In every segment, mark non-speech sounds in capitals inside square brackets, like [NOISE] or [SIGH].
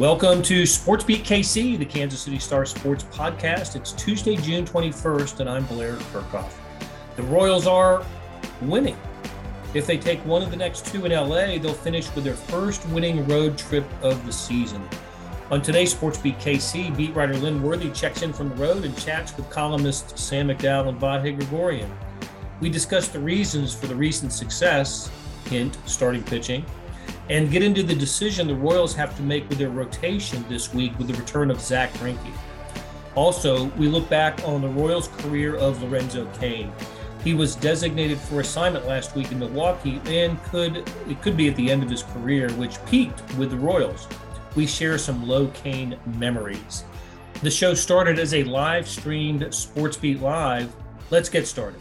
Welcome to Sports Beat KC, the Kansas City Star Sports Podcast. It's Tuesday, June 21st, and I'm Blair Kerkhoff. The Royals are winning. If they take one of the next two in LA, they'll finish with their first winning road trip of the season. On today's Sports Beat KC, beat writer Lynn Worthy checks in from the road and chats with columnist Sam McDowell and Vahe Gregorian. We discuss the reasons for the recent success, hint, starting pitching, and get into the decision the Royals have to make with their rotation this week with the return of Zack Greinke. Also, we look back on the Royals' career of Lorenzo Cain. He was designated for assignment last week in Milwaukee and could it could be at the end of his career, which peaked with the Royals. We share some low Cain memories. The show started as a live streamed Sports Beat Live. Let's get started.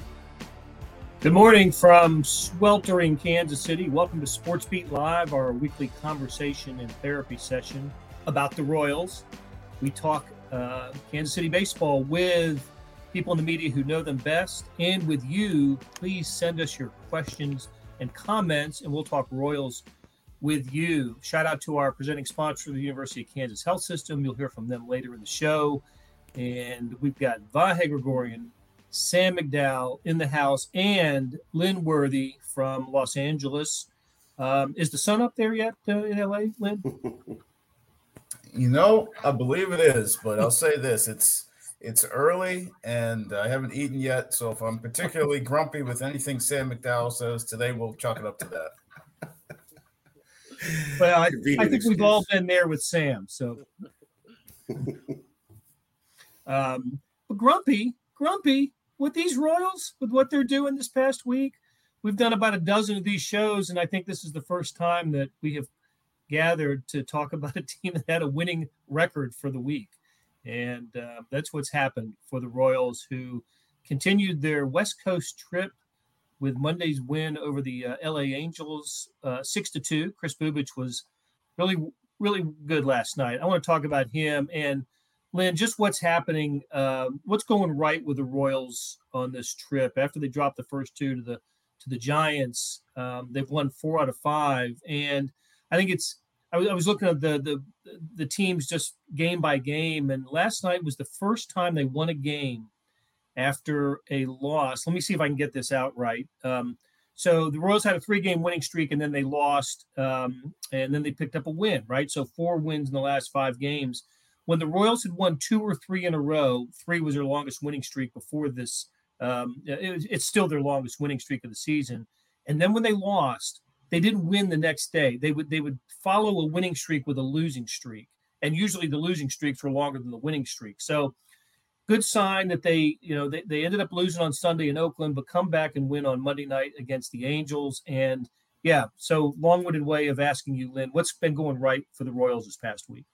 Good morning from sweltering Kansas City. Welcome to Sports Beat Live, our weekly conversation and therapy session about the Royals. We talk uh, Kansas City baseball with people in the media who know them best and with you. Please send us your questions and comments, and we'll talk Royals with you. Shout out to our presenting sponsor, the University of Kansas Health System. You'll hear from them later in the show. And we've got Vahe Gregorian, Sam McDowell in the house, and Lynn Worthy from Los Angeles. Um, is the sun up there yet uh, in LA, Lynn? [LAUGHS] You know, I believe it is, but I'll say this: it's it's early, and I haven't eaten yet. So if I'm particularly [LAUGHS] grumpy with anything Sam McDowell says today, we'll chalk it up to that. Well, I, I think we've all been there with Sam. So, [LAUGHS] um, but grumpy, grumpy with these Royals, with what they're doing this past week, we've done about a dozen of these shows, and I think this is the first time that we have gathered to talk [LAUGHS] about a team that had a winning record for the week. And uh, that's what's happened for the Royals, who continued their West Coast trip with Monday's win over the uh, LA Angels, uh, six to two. Kris Bubic was really, really good last night. I want to talk about him and Lynn, just what's happening, uh, what's going right with the Royals on this trip after they dropped the first two to the to the Giants. Um, they've won four out of five, and I think it's. I was, I was looking at the, the the teams just game by game, and last night was the first time they won a game after a loss. Let me see if I can get this out right. Um, so the Royals had a three game winning streak, and then they lost, um, and then they picked up a win. Right, so four wins in the last five games when the Royals had won two or three in a row, three was their longest winning streak before this. Um, it, it's still their longest winning streak of the season. And then when they lost, they didn't win the next day. They would they would follow a winning streak with a losing streak, and usually the losing streaks were longer than the winning streak. So, good sign that they you know they, they ended up losing on Sunday in Oakland, but come back and win on Monday night against the Angels. And yeah, so long-winded way of asking you, Lynn, what's been going right for the Royals this past week?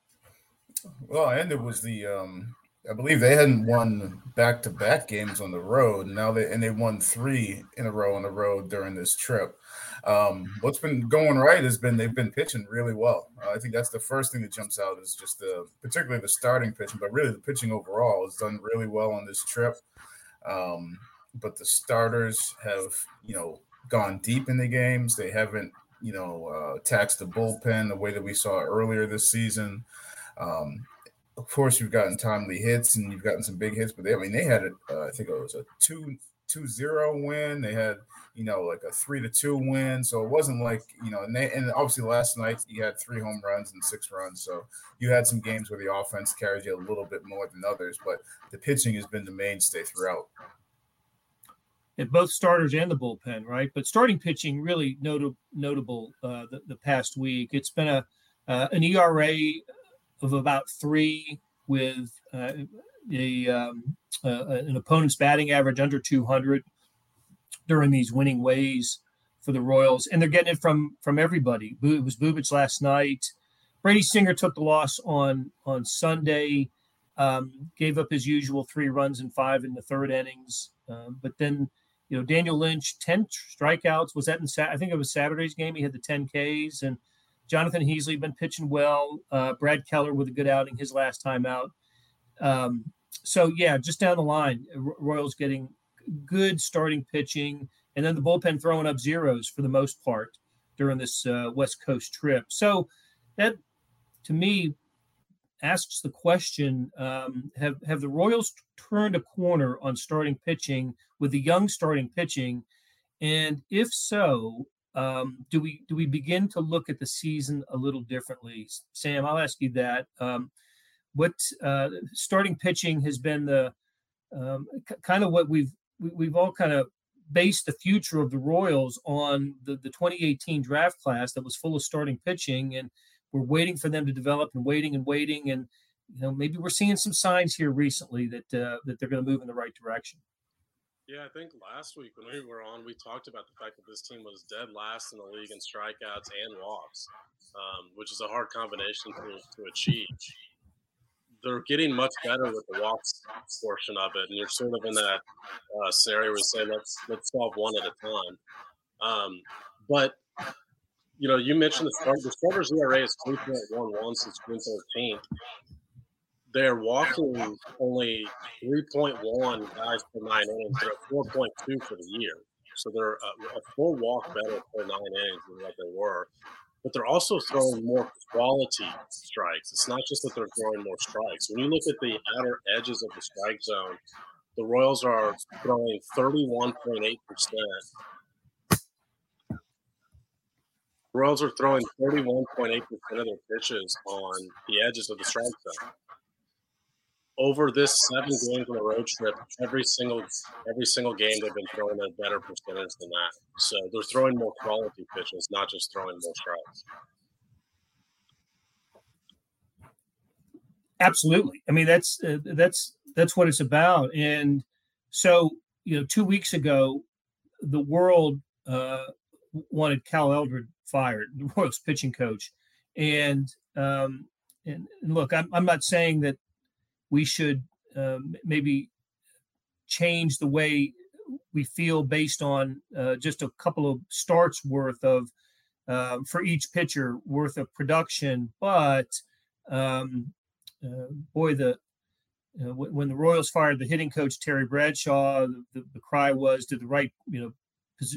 Well, and it was the um I believe they hadn't won back to back games on the road. Now they and they won three in a row on the road during this trip. Um, what's been going right has been they've been pitching really well. Uh, I think that's the first thing that jumps out is just the particularly the starting pitching, but really the pitching overall has done really well on this trip. Um, but the starters have you know gone deep in the games. They haven't you know uh, taxed the bullpen the way that we saw earlier this season. Um, of course, you've gotten timely hits and you've gotten some big hits, but they, I mean, they had, a, uh, I think it was a two two zero win. They had, you know, like a three to two win. So it wasn't like, you know, and they, and obviously last night you had three home runs and six runs. So you had some games where the offense carried you a little bit more than others, but the pitching has been the mainstay throughout. And both starters and the bullpen, right? But starting pitching really not- notable uh, the, the past week. It's been a uh, an ERA of about three with uh, a um, uh, an opponent's batting average under 200 during these winning ways for the Royals, and they're getting it from from everybody. It was Bubic last night. Brady Singer took the loss on on Sunday. Um, gave up his usual three runs and five in the third innings, um, but then you know Daniel Lynch ten strikeouts. Was that in I think it was Saturday's game? He had the ten Ks and Jonathan Heasley been pitching well. Uh, Brad Keller with a good outing his last time out. Um, so yeah, just down the line, Royals getting good starting pitching, and then the bullpen throwing up zeros for the most part during this uh, West Coast trip. So that, to me, asks the question: um, Have have the Royals turned a corner on starting pitching with the young starting pitching? And if so, um, do we do we begin to look at the season a little differently? Sam, I'll ask you that. Um, what uh, starting pitching has been the um, c- kind of what we've we've all kind of based the future of the Royals on the, the 2018 draft class that was full of starting pitching, and we're waiting for them to develop and waiting and waiting, and you know maybe we're seeing some signs here recently that uh, that they're going to move in the right direction. Yeah, I think last week when we were on, we talked about the fact that this team was dead last in the league in strikeouts and walks, um, which is a hard combination to, to achieve they're getting much better with the walks portion of it, and you're sort of in that uh, scenario where you say let's let's solve one at a time. Um, but you know, you mentioned the start. The starters ERA is three point one one since June thirteenth. They're walking only three point one guys per nine innings. They're at four point two for the year, so they're a, a full walk better per nine innings than what they were but they're also throwing more quality strikes. It's not just that they're throwing more strikes. When you look at the outer edges of the strike zone, the Royals are throwing 31.8%. Royals are throwing 31.8% of their pitches on the edges of the strike zone over this seven games on the road trip, every single every single game they've been throwing a better percentage than that. So they're throwing more quality pitches, not just throwing more strikes. Absolutely. I mean that's uh, that's that's what it's about. And so you know, two weeks ago, the world uh, wanted Cal Eldred fired, the Royals pitching coach, and um, and, look, I'm I'm not saying that we should um, maybe change the way we feel based on uh, just a couple of starts worth of uh, for each pitcher worth of production. But um, uh, boy, the uh, when the Royals fired the hitting coach Terry Bradshaw, the, the, cry was, "Did the right you know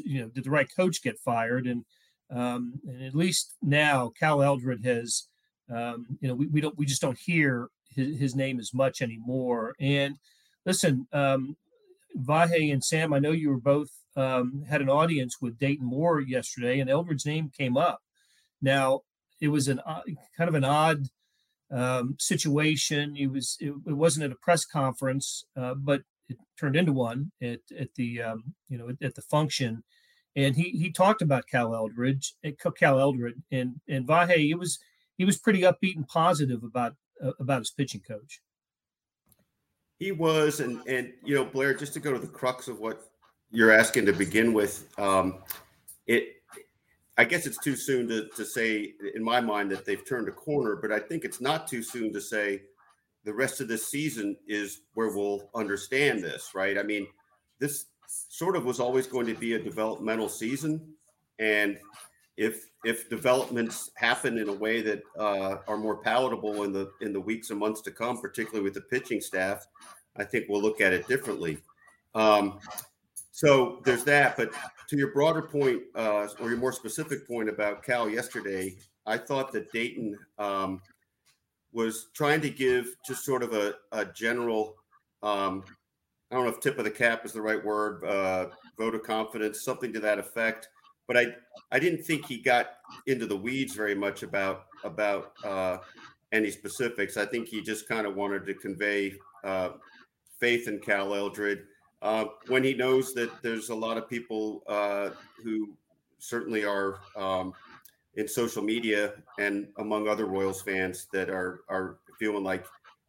you know did the right coach get fired?" And um, and at least now Cal Eldred has um, you know we, we don't we just don't hear his, his name as much anymore. And listen, um, Vahe and Sam, I know you were both um, had an audience with Dayton Moore yesterday, and Eldred's name came up. Now, it was an uh, kind of an odd um, situation. It was it, it, wasn't at a press conference, uh, but it turned into one at at the um, you know at, at, the function, and he he talked about Cal Eldridge, eh, Cal Eldred, and and Vahe. It was he was pretty upbeat and positive about about his pitching coach. He was, and and you know, Blair, just to go to the crux of what you're asking to begin with, um, it. I guess it's too soon to, to say, in my mind, that they've turned a corner, but I think it's not too soon to say the rest of this season is where we'll understand this, right? I mean, this sort of was always going to be a developmental season. And if if developments happen in a way that uh, are more palatable in the in the weeks and months to come, particularly with the pitching staff, I think we'll look at it differently. Um, so there's that. But to your broader point, uh, or your more specific point about Cal yesterday, I thought that Dayton um, was trying to give just sort of a, a general, um, I don't know if tip of the cap is the right word, uh, vote of confidence, something to that effect but I I didn't think he got into the weeds very much about about uh, any specifics. I think he just kind of wanted to convey uh, faith in Cal Eldred uh, when he knows that there's a lot of people uh, who certainly are um, in social media and among other Royals fans that are are feeling like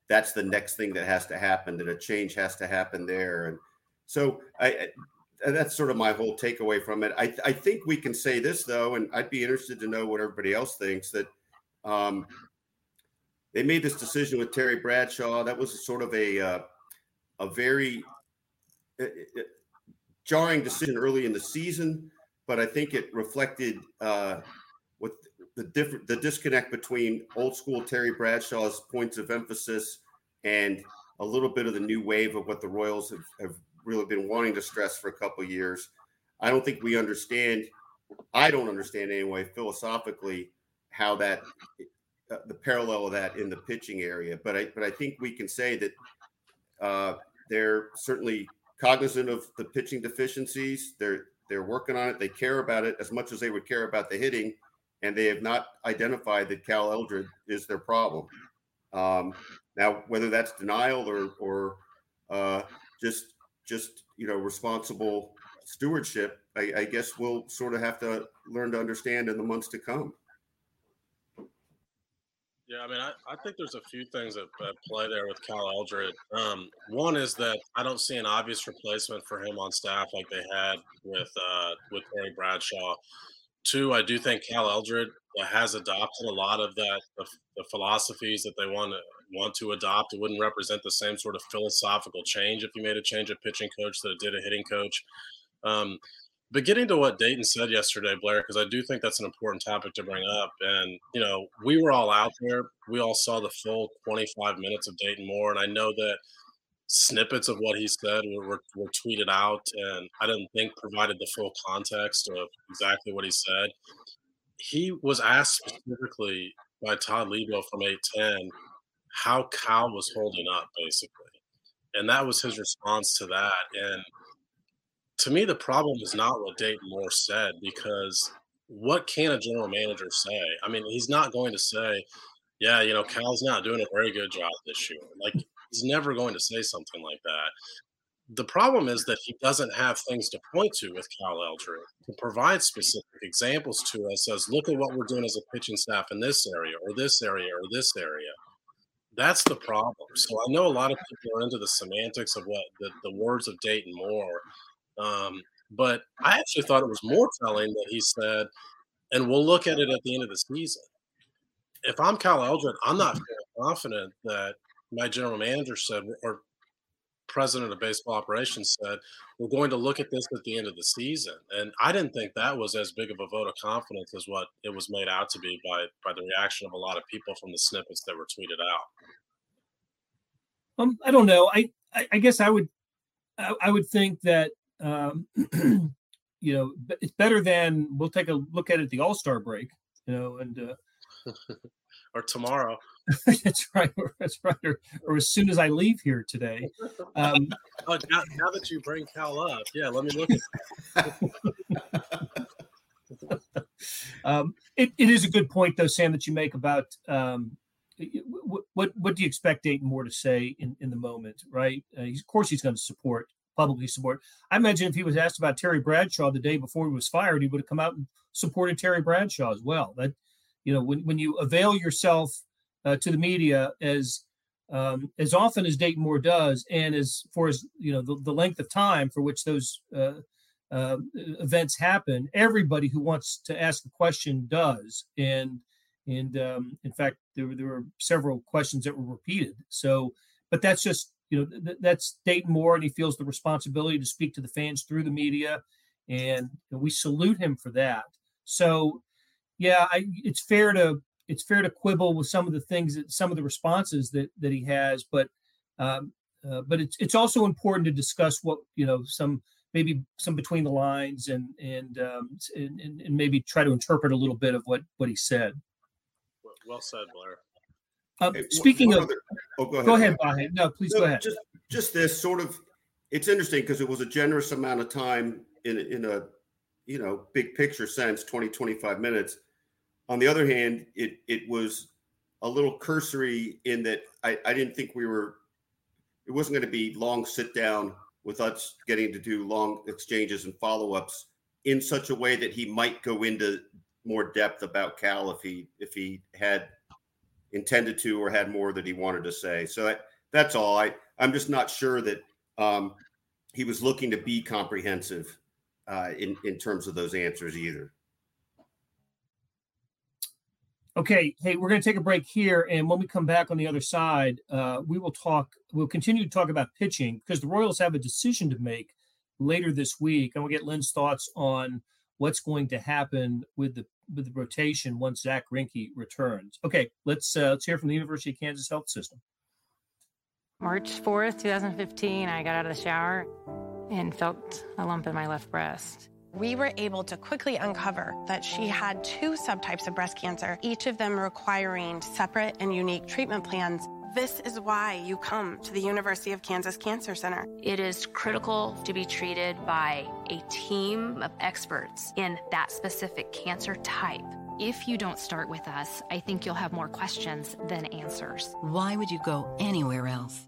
that's the next thing that has to happen, that a change has to happen there. And so I, that's sort of my whole takeaway from it. I, I think we can say this though, and I'd be interested to know what everybody else thinks that um, they made this decision with Terry Bradshaw. That was sort of a uh, a very uh, uh, jarring decision early in the season, but I think it reflected uh, what the different the disconnect between old school Terry Bradshaw's points of emphasis and a little bit of the new wave of what the Royals have, have really been wanting to stress for a couple years. I don't think we understand. I don't understand anyway philosophically how that uh, the parallel of that in the pitching area. But I but I think we can say that uh, they're certainly cognizant of the pitching deficiencies. They're they're working on it. They care about it as much as they would care about the hitting, and they have not identified that Cal Eldred is their problem. Um, now, whether that's denial or or uh, just just you know responsible stewardship, I, I guess we'll sort of have to learn to understand in the months to come. Yeah, I mean, I, I think there's a few things at, at play there with Cal Eldred. Um, one is that I don't see an obvious replacement for him on staff like they had with uh, with Terry Bradshaw. Two, I do think Cal Eldred has adopted a lot of that the, the philosophies that they want to want to adopt. It wouldn't represent the same sort of philosophical change if you made a change of pitching coach that it did a hitting coach. Um, but getting to what Dayton said yesterday, Blair, because I do think that's an important topic to bring up. And, you know, we were all out there. We all saw the full 25 minutes of Dayton Moore. And I know that snippets of what he said were, were, were tweeted out. And I didn't think provided the full context of exactly what he said. He was asked specifically by Todd Leabo from 810 how Cal was holding up, basically. And that was his response to that. And to me, the problem is not what Dayton Moore said because what can a general manager say? I mean, he's not going to say, yeah, you know, Cal's not doing a very good job this year. Like, he's never going to say something like that. The problem is that he doesn't have things to point to with Cal Eldred to provide specific examples to us as look at what we're doing as a pitching staff in this area or this area or this area. That's the problem. So I know a lot of people are into the semantics of what the, the words of Dayton Moore um, but I actually thought it was more telling that he said, and we'll look at it at the end of the season. If I'm Cal Eldred, I'm not [LAUGHS] confident that my general manager said, or president of baseball operations said, we're going to look at this at the end of the season. And I didn't think that was as big of a vote of confidence as what it was made out to be by by the reaction of a lot of people from the snippets that were tweeted out. Um, I don't know. I, I, I guess I would I, I would think that um, [CLEARS THROAT] you know, it's better than we'll take a look at it at the All Star break, you know, and uh, [LAUGHS] or tomorrow. [LAUGHS] that's right. That's right. Or, or, as soon as I leave here today. Um, [LAUGHS] oh, now, now, that you bring Cal up, yeah, let me look at. um, it, it is a good point, though, Sam, that you make about um, what, what what do you expect Dayton Moore to say in, in the moment, right? Uh, of course, he's going to support publicly support. I imagine if he was asked about Terry Bradshaw the day before he was fired, he would have come out and supported Terry Bradshaw as well. That you know, when when you avail yourself uh, to the media as um, as often as Dayton Moore does, and as for as you know the, the length of time for which those uh, uh, events happen, everybody who wants to ask a question does, and and um, in fact there, there were several questions that were repeated. So, but that's just you know th- that's Dayton Moore, and he feels the responsibility to speak to the fans through the media, and we salute him for that. So, yeah, I, it's fair to it's fair to quibble with some of the things that some of the responses that that he has, but um, uh, but it's it's also important to discuss what you know some maybe some between the lines and and, um, and and maybe try to interpret a little bit of what what he said. Well said, Blair. Uh, hey, speaking of, other, oh, go ahead. Go ahead, Vahe. No, please no, go ahead. Just, just this sort of, it's interesting because it was a generous amount of time in in a, you know, big picture sense, 20, 25 minutes. On the other hand, it it was a little cursory in that I, I didn't think we were, it wasn't going to be long sit down with us getting to do long exchanges and follow ups in such a way that he might go into more depth about Cal if he if he had intended to or had more that he wanted to say. So that, that's all. I I'm just not sure that um, he was looking to be comprehensive uh, in in terms of those answers either. Okay, hey, we're going to take a break here, and when we come back on the other side, uh, we will talk. We'll continue to talk about pitching because the Royals have a decision to make later this week, and we'll get Lynn's thoughts on what's going to happen with the with the rotation once Zack Greinke returns. Okay, let's uh, let's hear from the University of Kansas Health System. March 4th, 2015, I got out of the shower and felt a lump in my left breast. We were able to quickly uncover that she had two subtypes of breast cancer, each of them requiring separate and unique treatment plans. This is why you come to the University of Kansas Cancer Center. It is critical to be treated by a team of experts in that specific cancer type. If you don't start with us, I think you'll have more questions than answers. Why would you go anywhere else?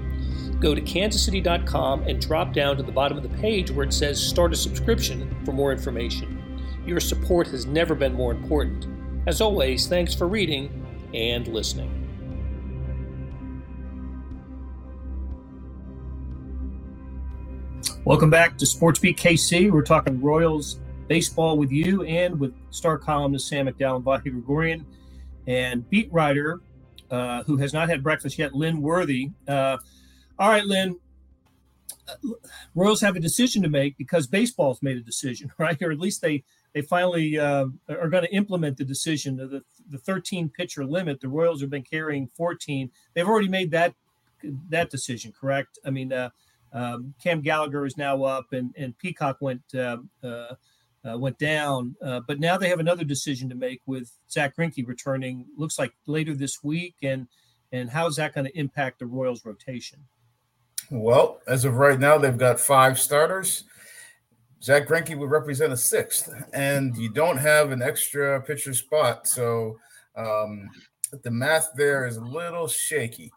Go to kansascity.com and drop down to the bottom of the page where it says Start a Subscription for more information. Your support has never been more important. As always, thanks for reading and listening. Welcome back to Sports Beat KC. We're talking Royals baseball with you and with star columnist Sam McDowell and Vahe Gregorian and beat writer uh, who has not had breakfast yet, Lynn Worthy. Uh, all right, Lynn. Uh, Royals have a decision to make because baseball's made a decision, [LAUGHS] right? Or at least they they finally uh, are going to implement the decision of the the 13 pitcher limit. The Royals have been carrying 14. They've already made that that decision, correct? I mean, uh, um, Cam Gallagher is now up, and and Peacock went uh, uh, uh went down, but now they have another decision to make with Zack Greinke returning. Looks like later this week, and and how is that going to impact the Royals' rotation? Well, as of right now, they've got five starters. Zack Greinke would represent a sixth, and you don't have an extra pitcher spot, so um, the math there is a little shaky.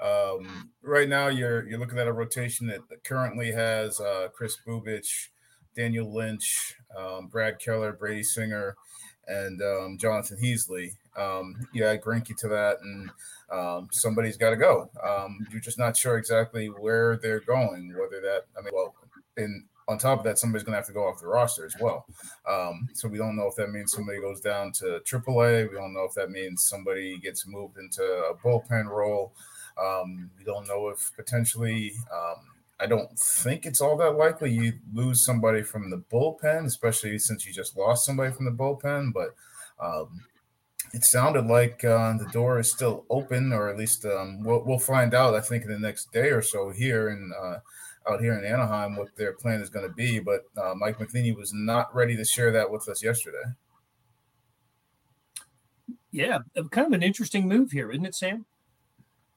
Um, right now, you're you're looking at a rotation that currently has uh, Kris Bubic, Daniel Lynch, um, Brad Keller, Brady Singer, and um, Jonathan Heasley. Um, I add you to that, and um, somebody's got to go. Um, you're just not sure exactly where they're going. Whether that, I mean, well, and on top of that, somebody's going to have to go off the roster as well. Um, so we don't know if that means somebody goes down to AAA. We don't know if that means somebody gets moved into a bullpen role. Um, we don't know if potentially, um, I don't think it's all that likely you lose somebody from the bullpen, especially since you just lost somebody from the bullpen. But um, it sounded like uh, the door is still open, or at least um, we'll, we'll, find out. I think in the next day or so here in uh, out here in Anaheim what their plan is going to be. But uh, Mike Matheny was not ready to share that with us yesterday. Yeah, kind of an interesting move here, isn't it, Sam?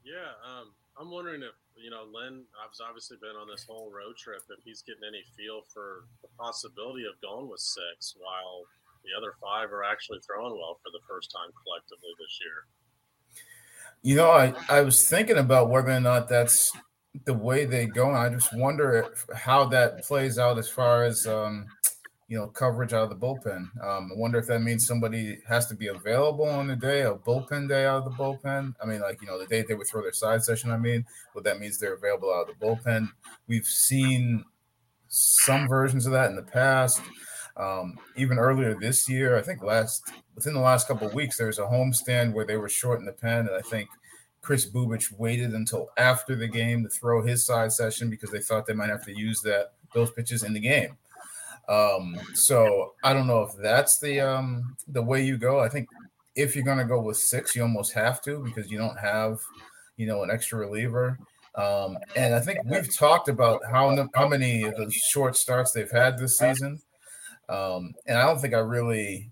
Yeah, um, I'm wondering if you know Len. I've obviously been on this whole road trip. If he's getting any feel for the possibility of going with six, while the other five are actually throwing well for the first time collectively this year. You know, I, I was thinking about whether or not that's the way they go. And I just wonder if, how that plays out as far as um, you know, coverage out of the bullpen. Um, I wonder if that means somebody has to be available on the day, a bullpen day out of the bullpen. I mean, like, you know, the day they would throw their side session, I mean, but that means they're available out of the bullpen. We've seen some versions of that in the past. Um, even earlier this year, I think last within the last couple of weeks, there was a homestand where they were short in the pen, and I think Kris Bubic waited until after the game to throw his side session because they thought they might have to use that those pitches in the game. Um, so I don't know if that's the um, the way you go. I think if you're going to go with six, you almost have to because you don't have, you know, an extra reliever. Um, and I think we've talked about how how many of the short starts they've had this season. Um, and I don't think I really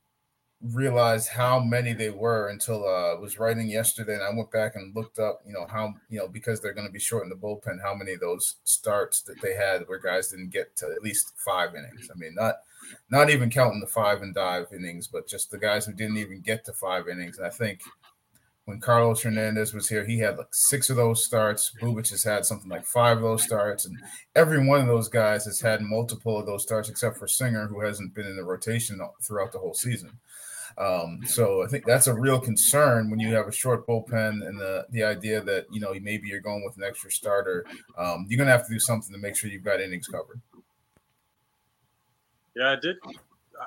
realized how many they were until uh, I was writing yesterday, and I went back and looked up, you know, how you know because they're going to be short in the bullpen, how many of those starts that they had where guys didn't get to at least five innings. I mean, not not even counting the five and dive innings, but just the guys who didn't even get to five innings. And I think when Carlos Hernandez was here, he had like six of those starts. Bubic has had something like five of those starts, and every one of those guys has had multiple of those starts, except for Singer, who hasn't been in the rotation throughout the whole season. Um, so I think that's a real concern when you have a short bullpen and the the idea that you know maybe you're going with an extra starter. Um, you're gonna have to do something to make sure you've got innings covered. Yeah, I did.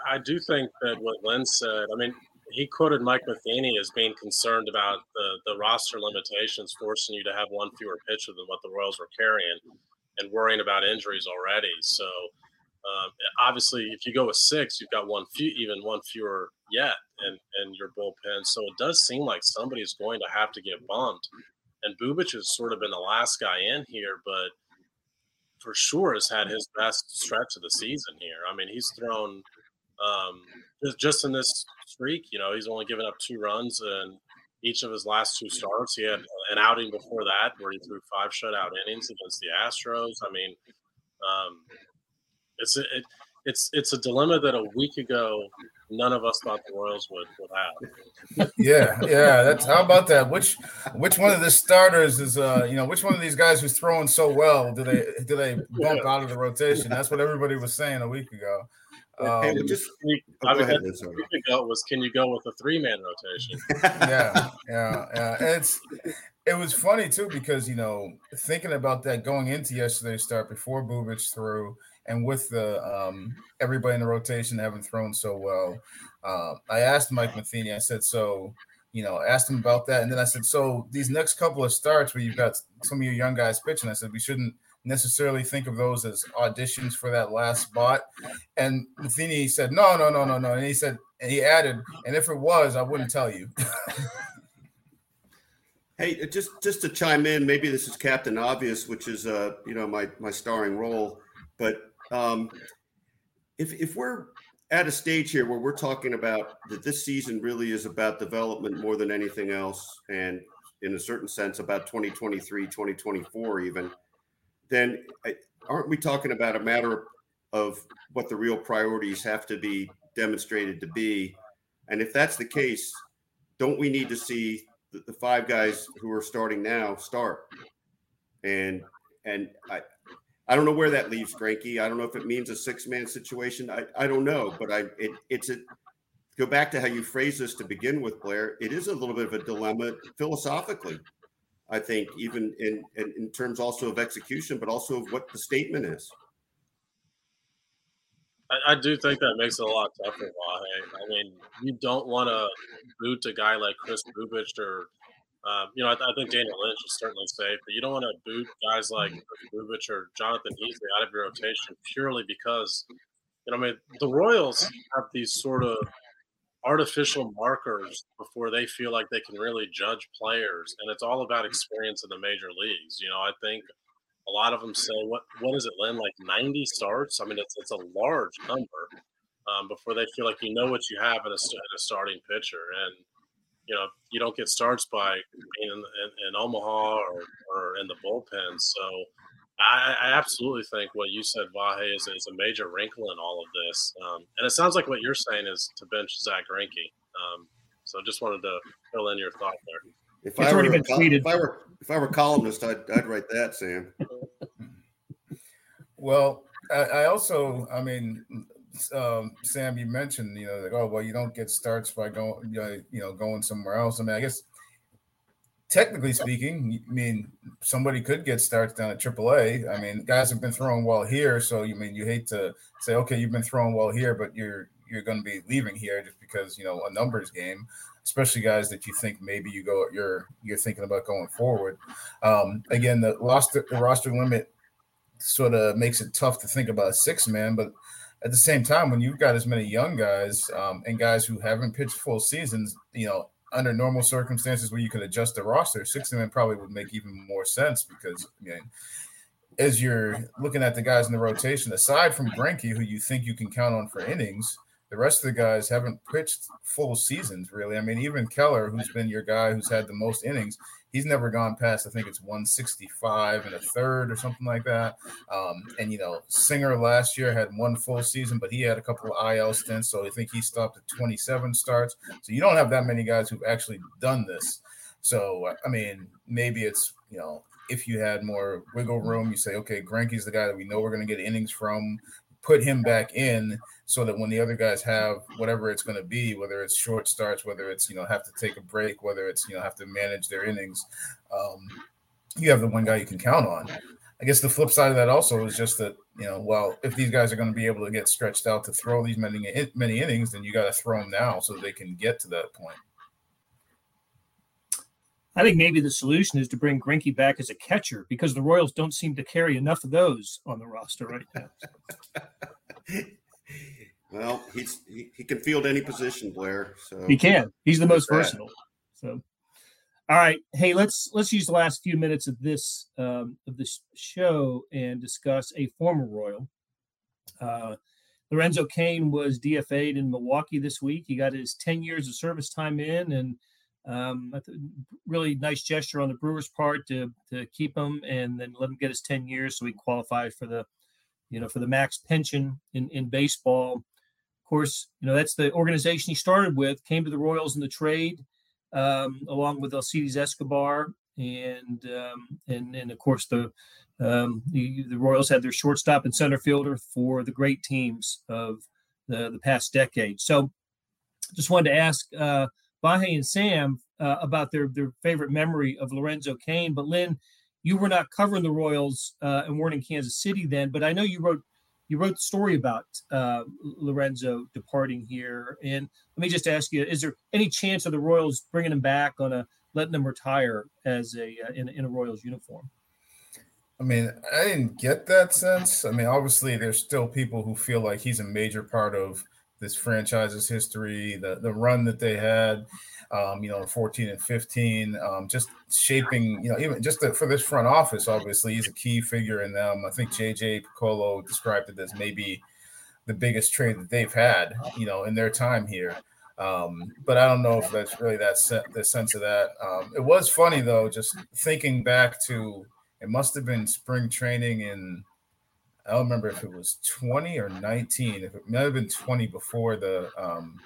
I do think that what Len said. I mean, he quoted Mike Matheny as being concerned about the, the roster limitations forcing you to have one fewer pitcher than what the Royals were carrying and worrying about injuries already. So um, obviously, if you go with six, you've got one few, even one fewer yet in, in your bullpen. So it does seem like somebody's going to have to get bumped. And Bubic has sort of been the last guy in here, but for sure has had his best stretch of the season here. I mean, he's thrown um, just in this streak. You know, he's only given up two runs and each of his last two starts. He had an outing before that where he threw five shutout innings against the Astros. I mean, um, it's a, it, it's it's a dilemma that a week ago none of us thought the Royals would would have. yeah, yeah. That's how about that? Which which one of the starters is uh you know which one of these guys who's throwing so well do they do they bump yeah. out of the rotation? That's what everybody was saying a week ago. Um, hey, just oh, I mean, ahead, ago was can you go with a three man rotation? [LAUGHS] yeah, yeah, yeah. And it's it was funny too because you know thinking about that going into yesterday's start before Bubic threw and with the um, everybody in the rotation having thrown so well, uh, I asked Mike Matheny. I said, "So, you know, asked him about that, and then I said, so these next couple of starts where you've got some of your young guys pitching, I said we shouldn't." Necessarily think of those as auditions for that last spot. And Matheny said, no, no, no, no, no. And he said, and he added, and if it was, I wouldn't tell you. [LAUGHS] Hey, uh, just just to chime in, maybe this is Captain Obvious, which is uh, you know my my starring role, but um, if if we're at a stage here where we're talking about that this season really is about development more than anything else, and in a certain sense about 2023, 2024 even, then aren't we talking about a matter of what the real priorities have to be demonstrated to be? And if that's the case, don't we need to see the, the five guys who are starting now start? And and I, I don't know where that leaves Greinke. I don't know if it means a six man situation. I, I don't know, but I it, it's a go back to how you phrase this to begin with, Blair. It is a little bit of a dilemma philosophically. I think even in, in, in terms also of execution, but also of what the statement is. I, I do think that makes it a lot tougher, Vahe. I mean, you don't want to boot a guy like Kris Bubic or um, you know, I, I, think Daniel Lynch is certainly safe, but you don't want to boot guys like Bubic or Jonathan Heasley out of your rotation purely because, you know, I mean, the Royals have these sort of artificial markers before they feel like they can really judge players, and it's all about experience in the major leagues. You know, I think a lot of them say, "What what is it, Lynn? Like 90 starts? I mean, it's it's a large number." Um, before they feel like you know what you have in a, in a starting pitcher, and you know you don't get starts by being in, in, in Omaha or, or in the bullpen. So I, I, absolutely think what you said, Vahe, is, is a major wrinkle in all of this. Um, and it sounds like what you're saying is to bench Zack Greinke. Um, so I just wanted to fill in your thought there. If I, were, if I were if I were columnist, I'd, I'd write that, Sam. well, I, I also, I mean, um, Sam, you mentioned, you know, like, oh, well, you don't get starts by going, you know, going somewhere else. I mean, I guess technically speaking, I mean, somebody could get starts down at AAA. I mean, guys have been throwing well here, so you mean you hate to say, okay, you've been throwing well here, but you're you're going to be leaving here just because you know a numbers game, especially guys that you think maybe you go you're you're thinking about going forward. Um, again, the roster the roster limit sort of makes it tough to think about a six man, but at the same time, when you've got as many young guys um, and guys who haven't pitched full seasons, you know, under normal circumstances where you could adjust the roster, six men probably would make even more sense because, I mean, as you're looking at the guys in the rotation, aside from Greinke, who you think you can count on for innings, the rest of the guys haven't pitched full seasons, really. I mean, even Keller, who's been your guy who's had the most innings, he's never gone past, I think it's 165 and a third or something like that. Um, and, you know, Singer last year had one full season, but he had a couple of IL stints. So I think he stopped at 27 starts. So you don't have that many guys who've actually done this. So, I mean, maybe it's, you know, if you had more wiggle room, you say, okay, Greinke's the guy that we know we're going to get innings from put him back in so that when the other guys have whatever it's going to be, whether it's short starts, whether it's you know have to take a break, whether it's you know have to manage their innings, um, you have the one guy you can count on. I guess the flip side of that also is just that you know, well, if these guys are going to be able to get stretched out to throw these many many innings, then you got to throw them now so they can get to that point. I think maybe the solution is to bring Greinke back as a catcher because the Royals don't seem to carry enough of those on the roster right now. [LAUGHS] well, he's he, he, can field any position, Blair. So he can. He's the most versatile. So, all right, hey, let's let's use the last few minutes of this um, of this show and discuss a former Royal. Uh, Lorenzo Cain was DFA'd in Milwaukee this week. He got his 10 years of service time in and um, really nice gesture on the Brewers' part to to keep him and then let him get his ten years so he qualified for the, you know, for the max pension in in baseball. Of course, you know that's the organization he started with. Came to the Royals in the trade, um, along with Alcides Escobar and um, and and of course the, um, the the Royals had their shortstop and center fielder for the great teams of the the past decade. So, just wanted to ask. Uh, Vahe and Sam uh, about their their favorite memory of Lorenzo Cain. But Lynn, you were not covering the Royals uh, and weren't in Kansas City then, but I know you wrote you wrote the story about uh, Lorenzo departing here. And let me just ask you: Is there any chance of the Royals bringing him back on a letting him retire as a uh, in, in a Royals uniform? I mean, I didn't get that sense. I mean, obviously, there's still people who feel like he's a major part of this franchise's history, the the run that they had, um, you know, 14 and 15, um, just shaping, you know, even just the, for this front office, obviously, he's a key figure in them. I think JJ Piccolo described it as maybe the biggest trade that they've had, you know, in their time here. Um, but I don't know if that's really that the sense of that. Um, it was funny though, just thinking back to it must have been spring training in I don't remember if it was 20 or 19. If it might have been 20 before the um,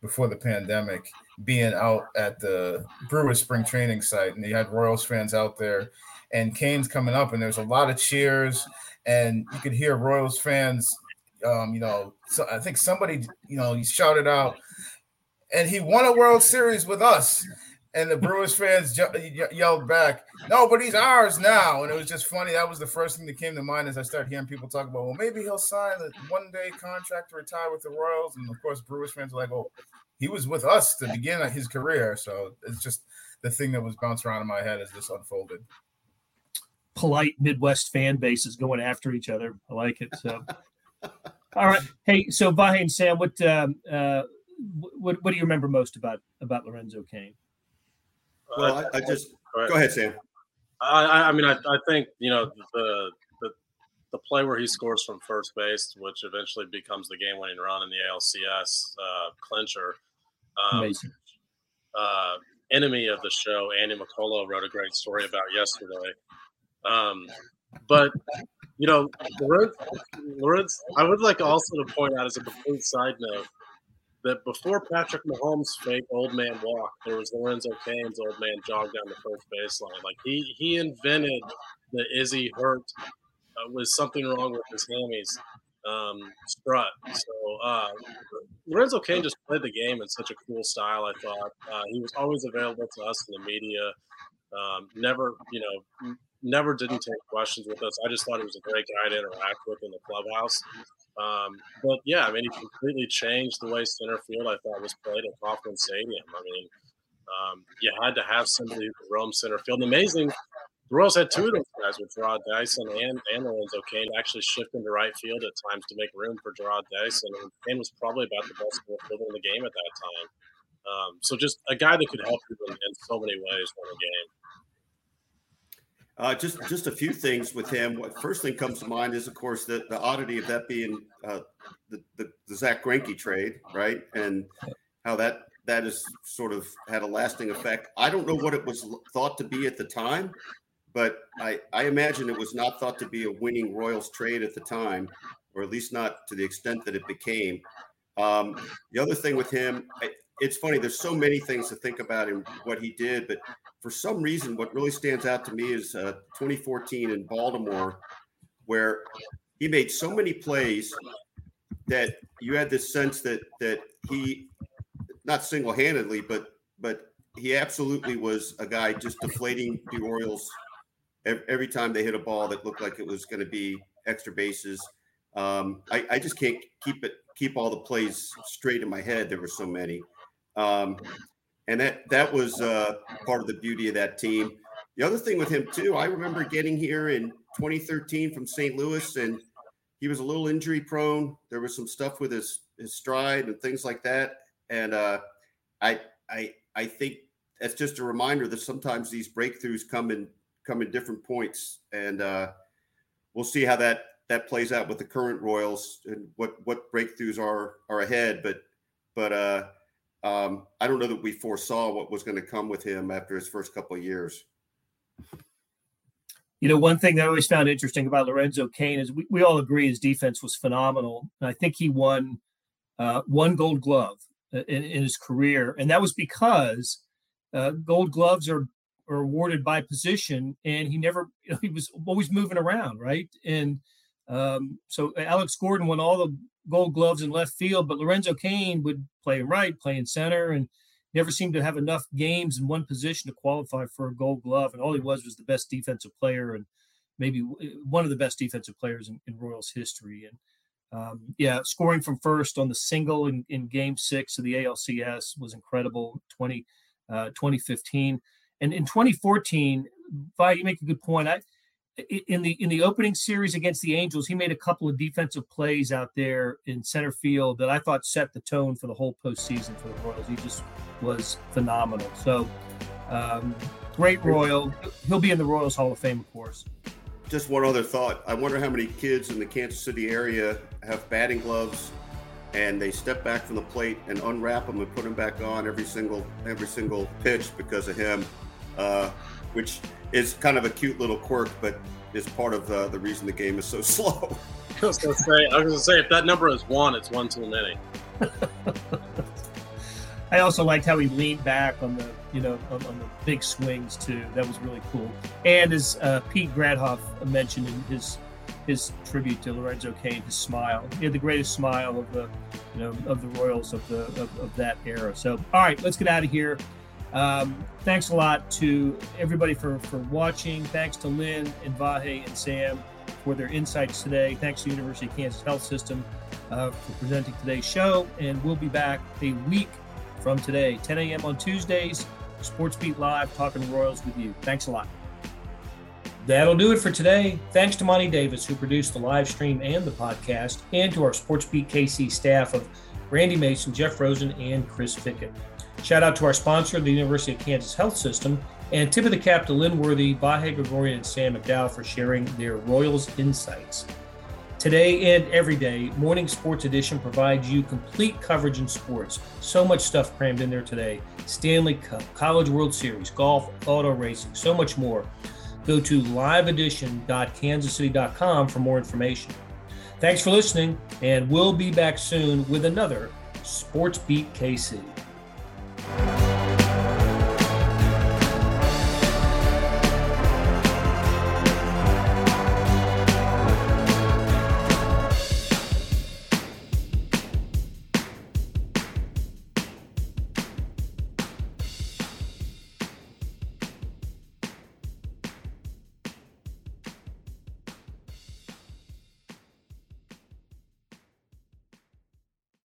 before the pandemic, being out at the Brewers spring training site, and you had Royals fans out there, and Cain's coming up, and there's a lot of cheers, and you could hear Royals fans. Um, you know, so I think somebody, you know, he shouted out, and he won a World Series with us and the Brewers fans yelled back, "No, but he's ours now!" And it was just funny. That was the first thing that came to mind as I started hearing people talk about, "Well, maybe he'll sign a one-day contract to retire with the Royals." And of course, Brewers fans were like, "Oh, he was with us to begin his career." So it's just the thing that was bouncing around in my head as this unfolded. Polite Midwest fan bases going after each other. I like it. So, [LAUGHS] all right. Hey, so Vahe and Sam, what um, uh, what what do you remember most about about Lorenzo Cain? Well, I, I just go ahead, Sam. I, I mean, I, I think you know the, the the play where he scores from first base, which eventually becomes the game-winning run in the ALCS uh, clincher. Um, Amazing. Uh, enemy of the show, Andy McCullough, wrote a great story about yesterday. Um, but you know, Lawrence, Lawrence, I would like also to point out as a complete side note that before Patrick Mahomes' fake old man walk, there was Lorenzo Cain's old man jog down the first baseline. Like he he invented the Izzy hurt uh, was something wrong with his hammies um, strut. So uh, Lorenzo Cain just played the game in such a cool style. I thought uh, he was always available to us in the media. Um, never, you know, never didn't take questions with us. I just thought he was a great guy to interact with in the clubhouse. Um, but yeah, I mean, he completely changed the way center field I thought was played at Kauffman Stadium. I mean, um, you had to have somebody who could roam center field. And amazing, the Royals had two of those guys with Jarrod Dyson and, and Lorenzo Cain actually shift into right field at times to make room for Jarrod Dyson. And Cain was probably about the best fielder in the game at that time. Um, so just a guy that could help you in, in so many ways win a game. Uh, just just a few things with him. What first thing comes to mind is, of course, the, the oddity of that being uh, the, the, the Zack Greinke trade, right? And how that that has sort of had a lasting effect. I don't know what it was thought to be at the time, but I, I imagine it was not thought to be a winning Royals trade at the time, or at least not to the extent that it became. Um, the other thing with him, it's funny. There's so many things to think about in what he did, but for some reason, what really stands out to me is uh, 2014 in Baltimore, where he made so many plays that you had this sense that that he, not single-handedly, but but he absolutely was a guy just deflating the Orioles' every time they hit a ball that looked like it was going to be extra bases. Um, I, I, just can't keep it keep all the plays straight in my head. There were so many, um, and that that was uh, part of the beauty of that team. The other thing with him too, I remember getting here in 2013 from St. Louis, and he was a little injury prone. There was some stuff with his his stride and things like that, and uh, I I I think that's just a reminder that sometimes these breakthroughs come in come in different points, and uh, we'll see how that that plays out with the current Royals and what what breakthroughs are are ahead. But but uh, um, I don't know that we foresaw what was going to come with him after his first couple of years. You know, one thing that I always found interesting about Lorenzo Cain is we, we all agree his defense was phenomenal. And I think he won uh, one gold glove in, in, his career. And that was because uh, gold gloves are, are awarded by position. And he never, you [LAUGHS] know, he was always moving around, right? And um, so Alex Gordon won all the gold gloves in left field, but Lorenzo Cain would play right, play in center, and never seemed to have enough games in one position to qualify for a gold glove. And all he was was the best defensive player and maybe one of the best defensive players in, in Royals history. And um, yeah, scoring from first on the single in, in game six of the ALCS was incredible, 20, uh, 2015. And in 2014, Vi, you make a good point. I, in the in the opening series against the Angels, he made a couple of defensive plays out there in center field that I thought set the tone for the whole postseason for the Royals. He just was phenomenal. So, um, great Royal. He'll be in the Royals Hall of Fame, of course. Just one other thought. I wonder how many kids in the Kansas City area have batting gloves and they step back from the plate and unwrap them and put them back on every single every single pitch because of him. Uh, which is kind of a cute little quirk, but is part of uh, the reason the game is so [LAUGHS] slow. I was gonna say, I was gonna say, if that number is one, it's one too many. I also liked how he leaned back on the, you know, on, on the big swings too. That was really cool. And as uh, Pete Grathoff mentioned in his his tribute to Lorenzo Cain, his smile. He had the greatest smile of the, you know, of the Royals of the of, of that era. So, all right, let's get out of here. Um, thanks a lot to everybody for, for watching. Thanks to Lynn and Vahe and Sam for their insights today. Thanks to University of Kansas Health System uh, for presenting today's show. And we'll be back a week from today, 10 a.m. on Tuesdays. Sports Beat Live, talking Royals with you. Thanks a lot. That'll do it for today. Thanks to Monty Davis, who produced the live stream and the podcast, and to our Sports Beat KC staff of Randy Mason, Jeff Rosen, and Chris Fickett. Shout out to our sponsor, the University of Kansas Health System, and tip of the cap to Lynn Worthy, Gregorian, and Sam McDowell for sharing their Royals insights. Today and every day, Morning Sports Edition provides you complete coverage in sports. So much stuff crammed in there today Stanley Cup, College World Series, golf, auto racing, so much more. Go to liveedition.kansascity.com for more information. Thanks for listening, and we'll be back soon with another Sports Beat KC. Thank you.